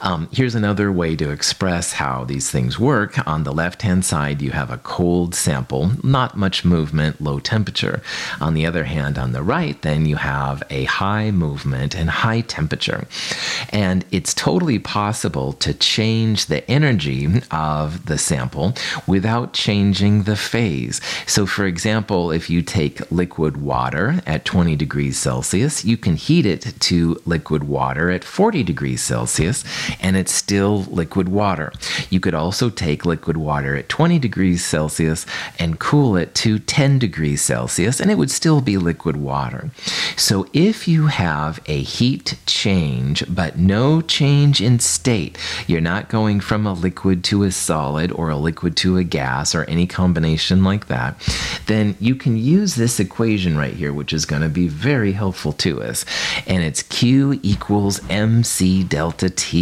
Um, here's another way to express how these things work. On the left hand side, you have a cold sample, not much movement, low temperature. On the other hand, on the right, then you have a high movement and high temperature. And it's totally possible to change the energy of the sample without changing the phase. So, for example, if you take liquid water at 20 degrees Celsius, you can heat it to liquid water at 40 degrees Celsius and it's still liquid water. You could also take liquid water at 20 degrees Celsius and cool it to 10 degrees Celsius, and it would still be liquid water. So if you have a heat change but no change in state, you're not going from a liquid to a solid or a liquid to a gas or any combination like that, then you can use this equation right here, which is going to be very helpful to us. And it's Q equals mc delta T.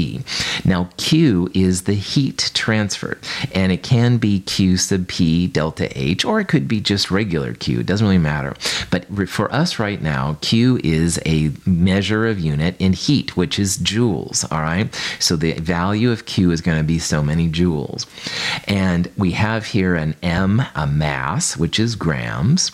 Now, Q is the heat transferred, and it can be Q sub P delta H, or it could be just regular Q. It doesn't really matter. But for us right now, Q is a measure of unit in heat, which is joules, all right? So the value of Q is going to be so many joules. And we have here an M, a mass, which is grams.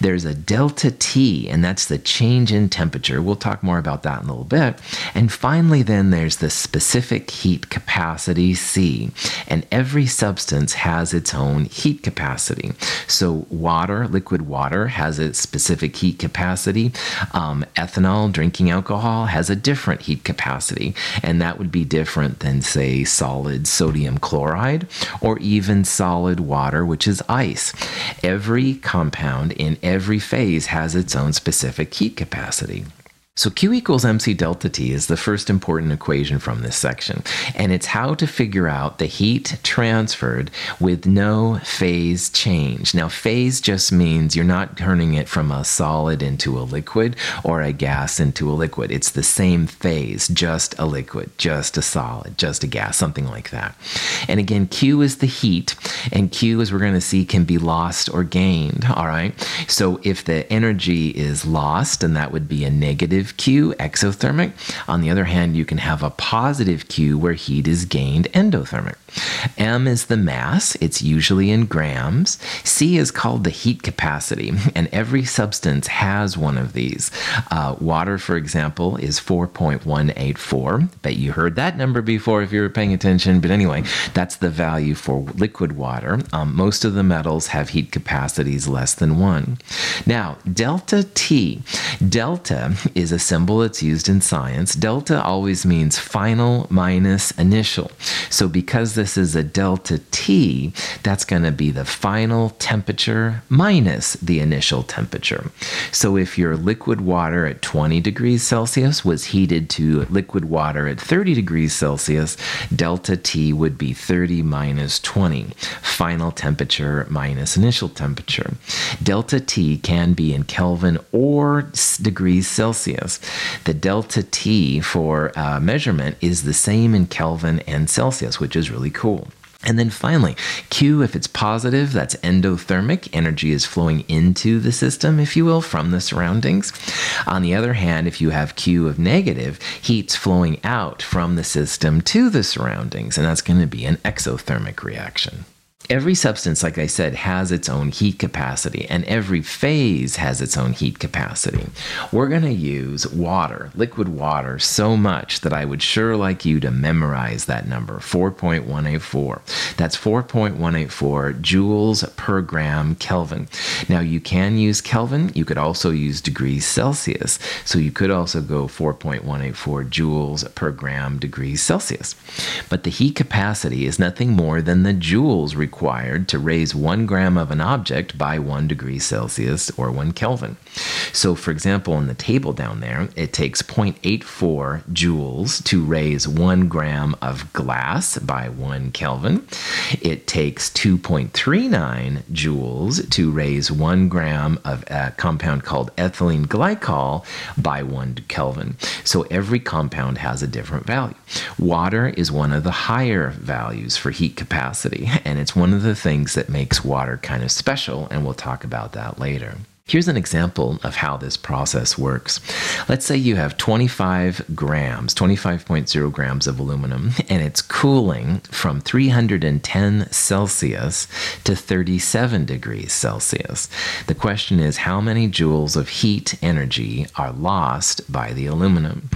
There's a delta T, and that's the change in temperature. We'll talk more about that in a little bit. And finally, then there's the specific heat capacity C, and every substance has its own heat capacity. So, water, liquid water, has its specific heat capacity. Um, ethanol, drinking alcohol, has a different heat capacity, and that would be different than, say, solid sodium chloride or even solid water, which is ice. Every compound in every phase has its own specific heat capacity. So Q equals mc delta T is the first important equation from this section, and it's how to figure out the heat transferred with no phase change. Now, phase just means you're not turning it from a solid into a liquid or a gas into a liquid. It's the same phase, just a liquid, just a solid, just a gas, something like that. And again, Q is the heat, and Q, as we're going to see, can be lost or gained. All right. So if the energy is lost, and that would be a negative Q, exothermic. On the other hand, you can have a positive Q where heat is gained endothermic. M is the mass, it's usually in grams. C is called the heat capacity, and every substance has one of these. Uh, water, for example, is 4.184. Bet you heard that number before if you were paying attention, but anyway, that's the value for liquid water. Um, most of the metals have heat capacities less than one. Now, delta T. Delta is a symbol that's used in science. Delta always means final minus initial. So because this is a delta T, that's going to be the final temperature minus the initial temperature. So if your liquid water at 20 degrees Celsius was heated to liquid water at 30 degrees Celsius, delta T would be 30 minus 20, final temperature minus initial temperature. Delta T can be in Kelvin or degrees Celsius. The delta T for uh, measurement is the same in Kelvin and Celsius, which is really cool. And then finally, Q, if it's positive, that's endothermic. Energy is flowing into the system, if you will, from the surroundings. On the other hand, if you have Q of negative, heat's flowing out from the system to the surroundings, and that's going to be an exothermic reaction. Every substance, like I said, has its own heat capacity, and every phase has its own heat capacity. We're going to use water, liquid water, so much that I would sure like you to memorize that number 4.184. That's 4.184 joules per gram Kelvin. Now, you can use Kelvin, you could also use degrees Celsius. So you could also go 4.184 joules per gram degrees Celsius. But the heat capacity is nothing more than the joules required required to raise one gram of an object by one degree Celsius or one Kelvin. So, for example, in the table down there, it takes 0.84 joules to raise one gram of glass by one Kelvin. It takes 2.39 joules to raise one gram of a compound called ethylene glycol by one Kelvin. So, every compound has a different value. Water is one of the higher values for heat capacity, and it's one of the things that makes water kind of special, and we'll talk about that later. Here's an example of how this process works. Let's say you have 25 grams, 25.0 grams of aluminum, and it's cooling from 310 Celsius to 37 degrees Celsius. The question is how many joules of heat energy are lost by the aluminum?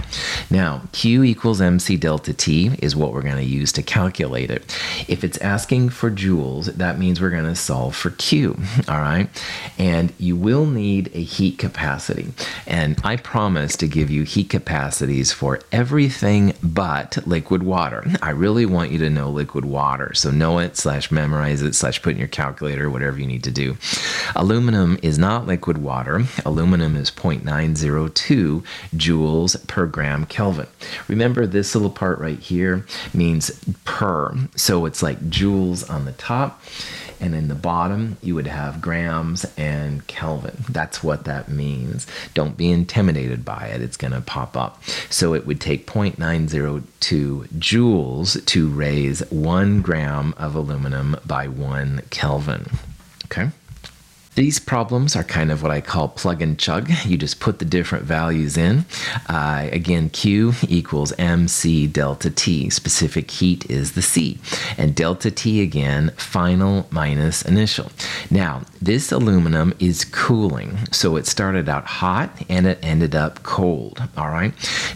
Now, Q equals mc delta T is what we're going to use to calculate it. If it's asking for joules, that means we're going to solve for Q, all right? And you will will need a heat capacity. And I promise to give you heat capacities for everything but liquid water. I really want you to know liquid water. So know it slash memorize it slash put in your calculator, whatever you need to do. Aluminum is not liquid water. Aluminum is 0.902 joules per gram Kelvin. Remember this little part right here means per. So it's like joules on the top and in the bottom you would have grams and Kelvin. That's what that means. Don't be intimidated by it, it's going to pop up. So it would take 0.902 joules to raise one gram of aluminum by one Kelvin. Okay. These problems are kind of what I call plug and chug. You just put the different values in. Uh, again, Q equals mc delta T. Specific heat is the C. And delta T again, final minus initial. Now, this aluminum is cooling. So it started out hot and it ended up cold. All right.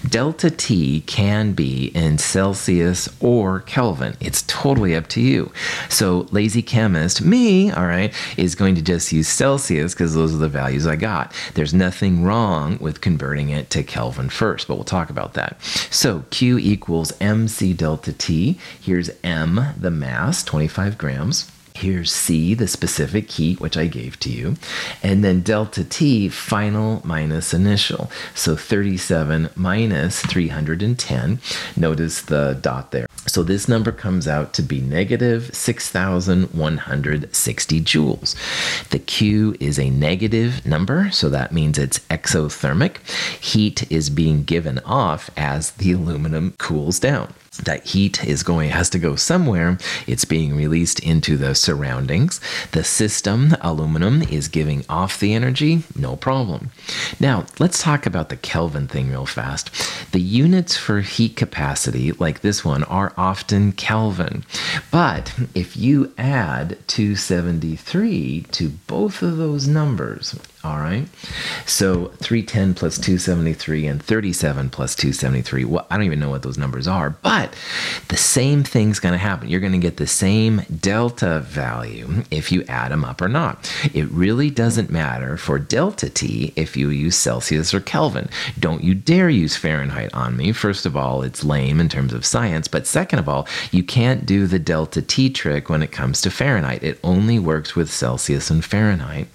Delta T can be in Celsius or Kelvin. It's totally up to you. So, lazy chemist, me, all right, is going to just use Celsius because those are the values I got. There's nothing wrong with converting it to Kelvin first, but we'll talk about that. So Q equals mc delta T. Here's M, the mass, 25 grams. Here's C, the specific heat, which I gave to you. And then delta T, final minus initial. So 37 minus 310. Notice the dot there. So this number comes out to be negative 6,160 joules. The Q is a negative number, so that means it's exothermic. Heat is being given off as the aluminum cools down that heat is going has to go somewhere. It's being released into the surroundings. The system aluminum is giving off the energy. No problem. Now let's talk about the kelvin thing real fast. The units for heat capacity like this one are often kelvin. But if you add 273 to both of those numbers all right. So 310 plus 273 and 37 plus 273. Well, I don't even know what those numbers are, but the same thing's going to happen. You're going to get the same delta value if you add them up or not. It really doesn't matter for delta T if you use Celsius or Kelvin. Don't you dare use Fahrenheit on me. First of all, it's lame in terms of science, but second of all, you can't do the delta T trick when it comes to Fahrenheit. It only works with Celsius and Fahrenheit.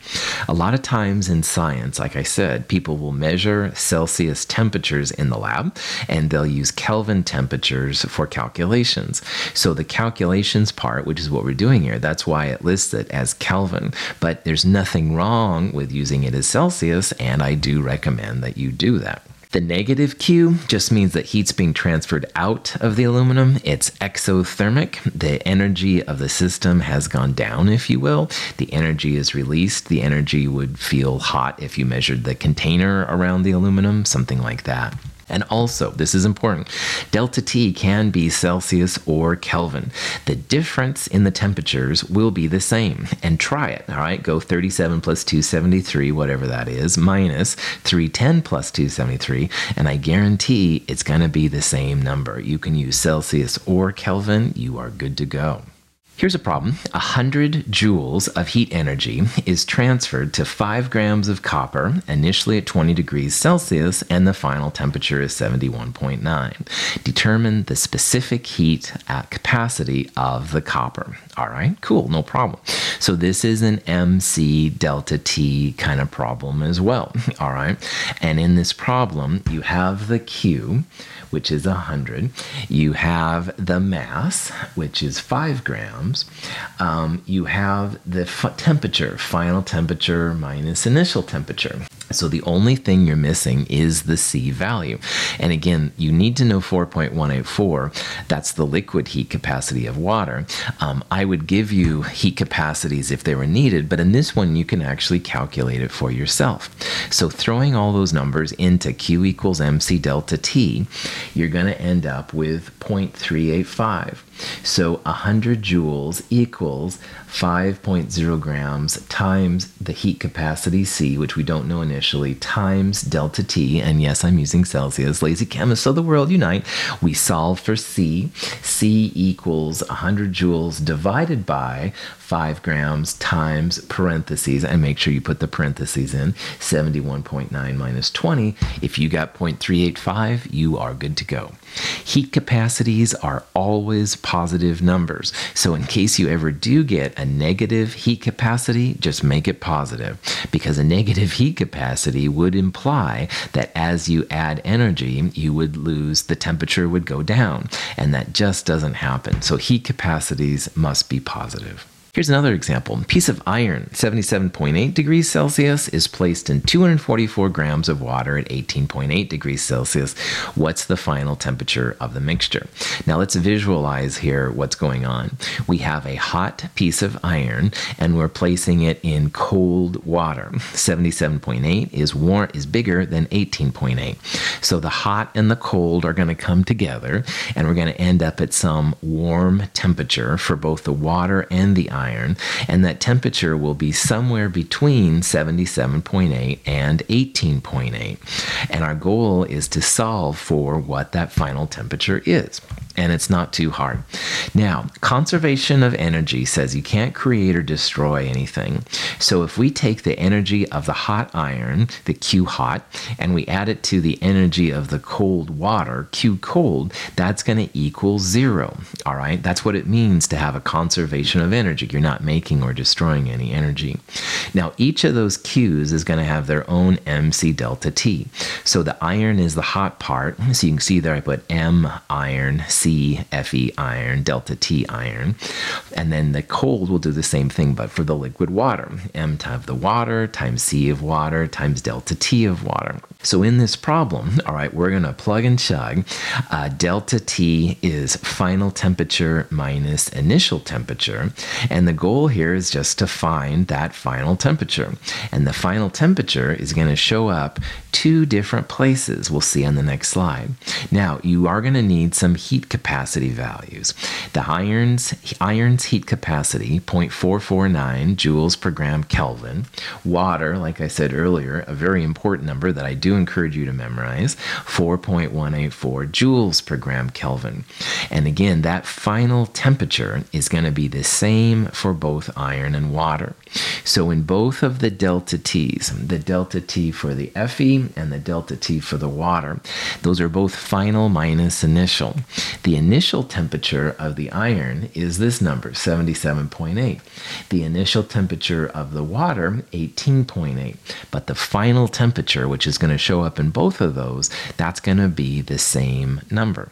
A lot of times, times in science, like I said, people will measure Celsius temperatures in the lab and they'll use Kelvin temperatures for calculations. So the calculations part, which is what we're doing here, that's why it lists it as Kelvin. But there's nothing wrong with using it as Celsius, and I do recommend that you do that. The negative Q just means that heat's being transferred out of the aluminum. It's exothermic. The energy of the system has gone down, if you will. The energy is released. The energy would feel hot if you measured the container around the aluminum, something like that. And also, this is important delta T can be Celsius or Kelvin. The difference in the temperatures will be the same. And try it, all right? Go 37 plus 273, whatever that is, minus 310 plus 273, and I guarantee it's going to be the same number. You can use Celsius or Kelvin, you are good to go. Here's a problem 100 joules of heat energy is transferred to 5 grams of copper, initially at 20 degrees Celsius, and the final temperature is 71.9. Determine the specific heat at capacity of the copper. All right, cool, no problem. So this is an MC delta T kind of problem as well. All right, and in this problem, you have the Q which is 100. You have the mass, which is 5 grams. Um, you have the temperature, final temperature minus initial temperature. So the only thing you're missing is the C value. And again, you need to know 4.184. That's the liquid heat capacity of water. Um, I would give you heat capacities if they were needed, but in this one, you can actually calculate it for yourself. So throwing all those numbers into Q equals MC delta T, you're going to end up with 0.385. So 100 joules equals 5.0 grams times the heat capacity C, which we don't know initially, times delta T. And yes, I'm using Celsius. Lazy chemists of the world unite. We solve for C. C equals 100 joules divided by 5 grams times parentheses, and make sure you put the parentheses in 71.9 minus 20. If you got 0.385, you are good to go. Heat capacities are always positive numbers. So, in case you ever do get a negative heat capacity, just make it positive because a negative heat capacity would imply that as you add energy, you would lose, the temperature would go down. And that just doesn't happen. So, heat capacities must be positive. Here's another example. A piece of iron, 77.8 degrees Celsius, is placed in 244 grams of water at 18.8 degrees Celsius. What's the final temperature of the mixture? Now let's visualize here what's going on. We have a hot piece of iron and we're placing it in cold water. 77.8 is warm is bigger than 18.8. So the hot and the cold are going to come together and we're going to end up at some warm temperature for both the water and the iron iron, and that temperature will be somewhere between 77.8 and 18.8. And our goal is to solve for what that final temperature is and it's not too hard. Now, conservation of energy says you can't create or destroy anything. So if we take the energy of the hot iron, the Q hot, and we add it to the energy of the cold water, Q cold, that's going to equal zero. All right, that's what it means to have a conservation of energy. You're not making or destroying any energy. Now, each of those Qs is going to have their own MC delta T. So the iron is the hot part. So you can see there I put M iron C Fe iron, delta T iron. And then the cold will do the same thing, but for the liquid water. M times the water times C of water times delta T of water. So in this problem, all right, we're going to plug and chug. Uh, delta T is final temperature minus initial temperature. And the goal here is just to find that final temperature. And the final temperature is going to show up two different places. We'll see on the next slide. Now, you are going to need some heat capacity values. The iron's, iron's heat capacity, 0.449 joules per gram Kelvin. Water, like I said earlier, a very important number that I do encourage you to memorize, 4.184 joules per gram Kelvin. And again, that final temperature is going to be the same for both iron and water. So in both of the delta T's, the delta T for the Fe and the delta T for the water, those are both final minus initial. The initial temperature of the iron is this number, 77.8. The initial temperature of the water, 18.8. But the final temperature, which is going to show up in both of those, that's going to be the same number.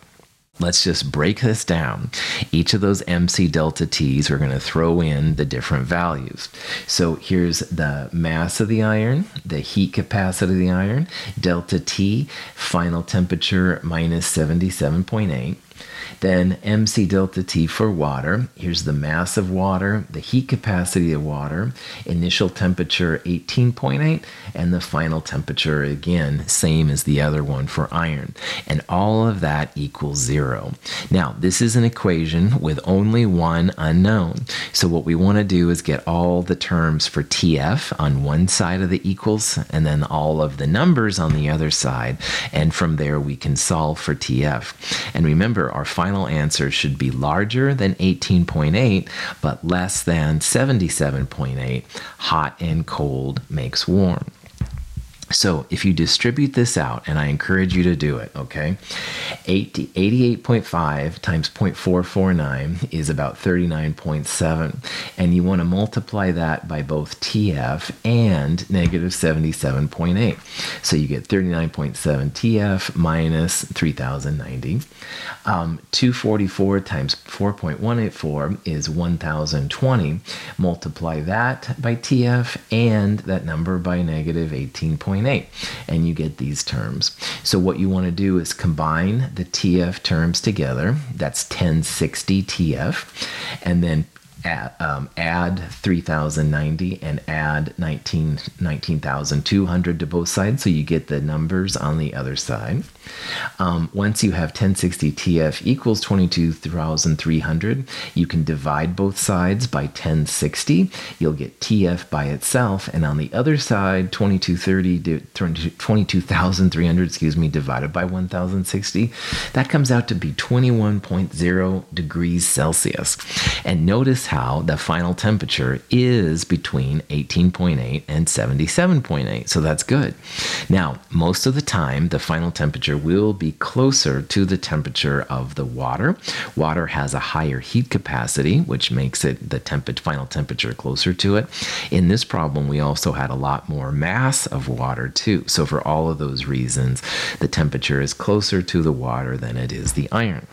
Let's just break this down. Each of those MC delta T's, we're going to throw in the different values. So here's the mass of the iron, the heat capacity of the iron, delta T, final temperature minus 77.8. Then MC delta T for water. Here's the mass of water, the heat capacity of water, initial temperature 18.8, and the final temperature again, same as the other one for iron. And all of that equals zero. Now, this is an equation with only one unknown. So, what we want to do is get all the terms for TF on one side of the equals and then all of the numbers on the other side. And from there, we can solve for TF. And remember, our final answer should be larger than 18.8, but less than 77.8. Hot and cold makes warm. So if you distribute this out, and I encourage you to do it, okay? 88.5 times 0.449 is about 39.7. And you want to multiply that by both TF and negative 77.8. So you get 39.7 TF minus 3090. Um, 244 times 4.184 is 1020. Multiply that by TF and that number by negative 18.8 18.8, and you get these terms. So what you want to do is combine the TF terms together. That's 1060 TF, and then add, um, add 3090 and add 19, 19,200 to both sides so you get the numbers on the other side. Um, once you have 1060 TF equals 22,300, you can divide both sides by 1060. You'll get TF by itself, and on the other side, 2230, 22,300, excuse me, divided by 1060, that comes out to be 21.0 degrees Celsius. And notice how the final temperature is between 18.8 and 77.8. So that's good. Now, most of the time, the final temperature will be closer to the temperature of the water. Water has a higher heat capacity, which makes it the temp- final temperature closer to it. In this problem, we also had a lot more mass of water too. So, for all of those reasons, the temperature is closer to the water than it is the iron.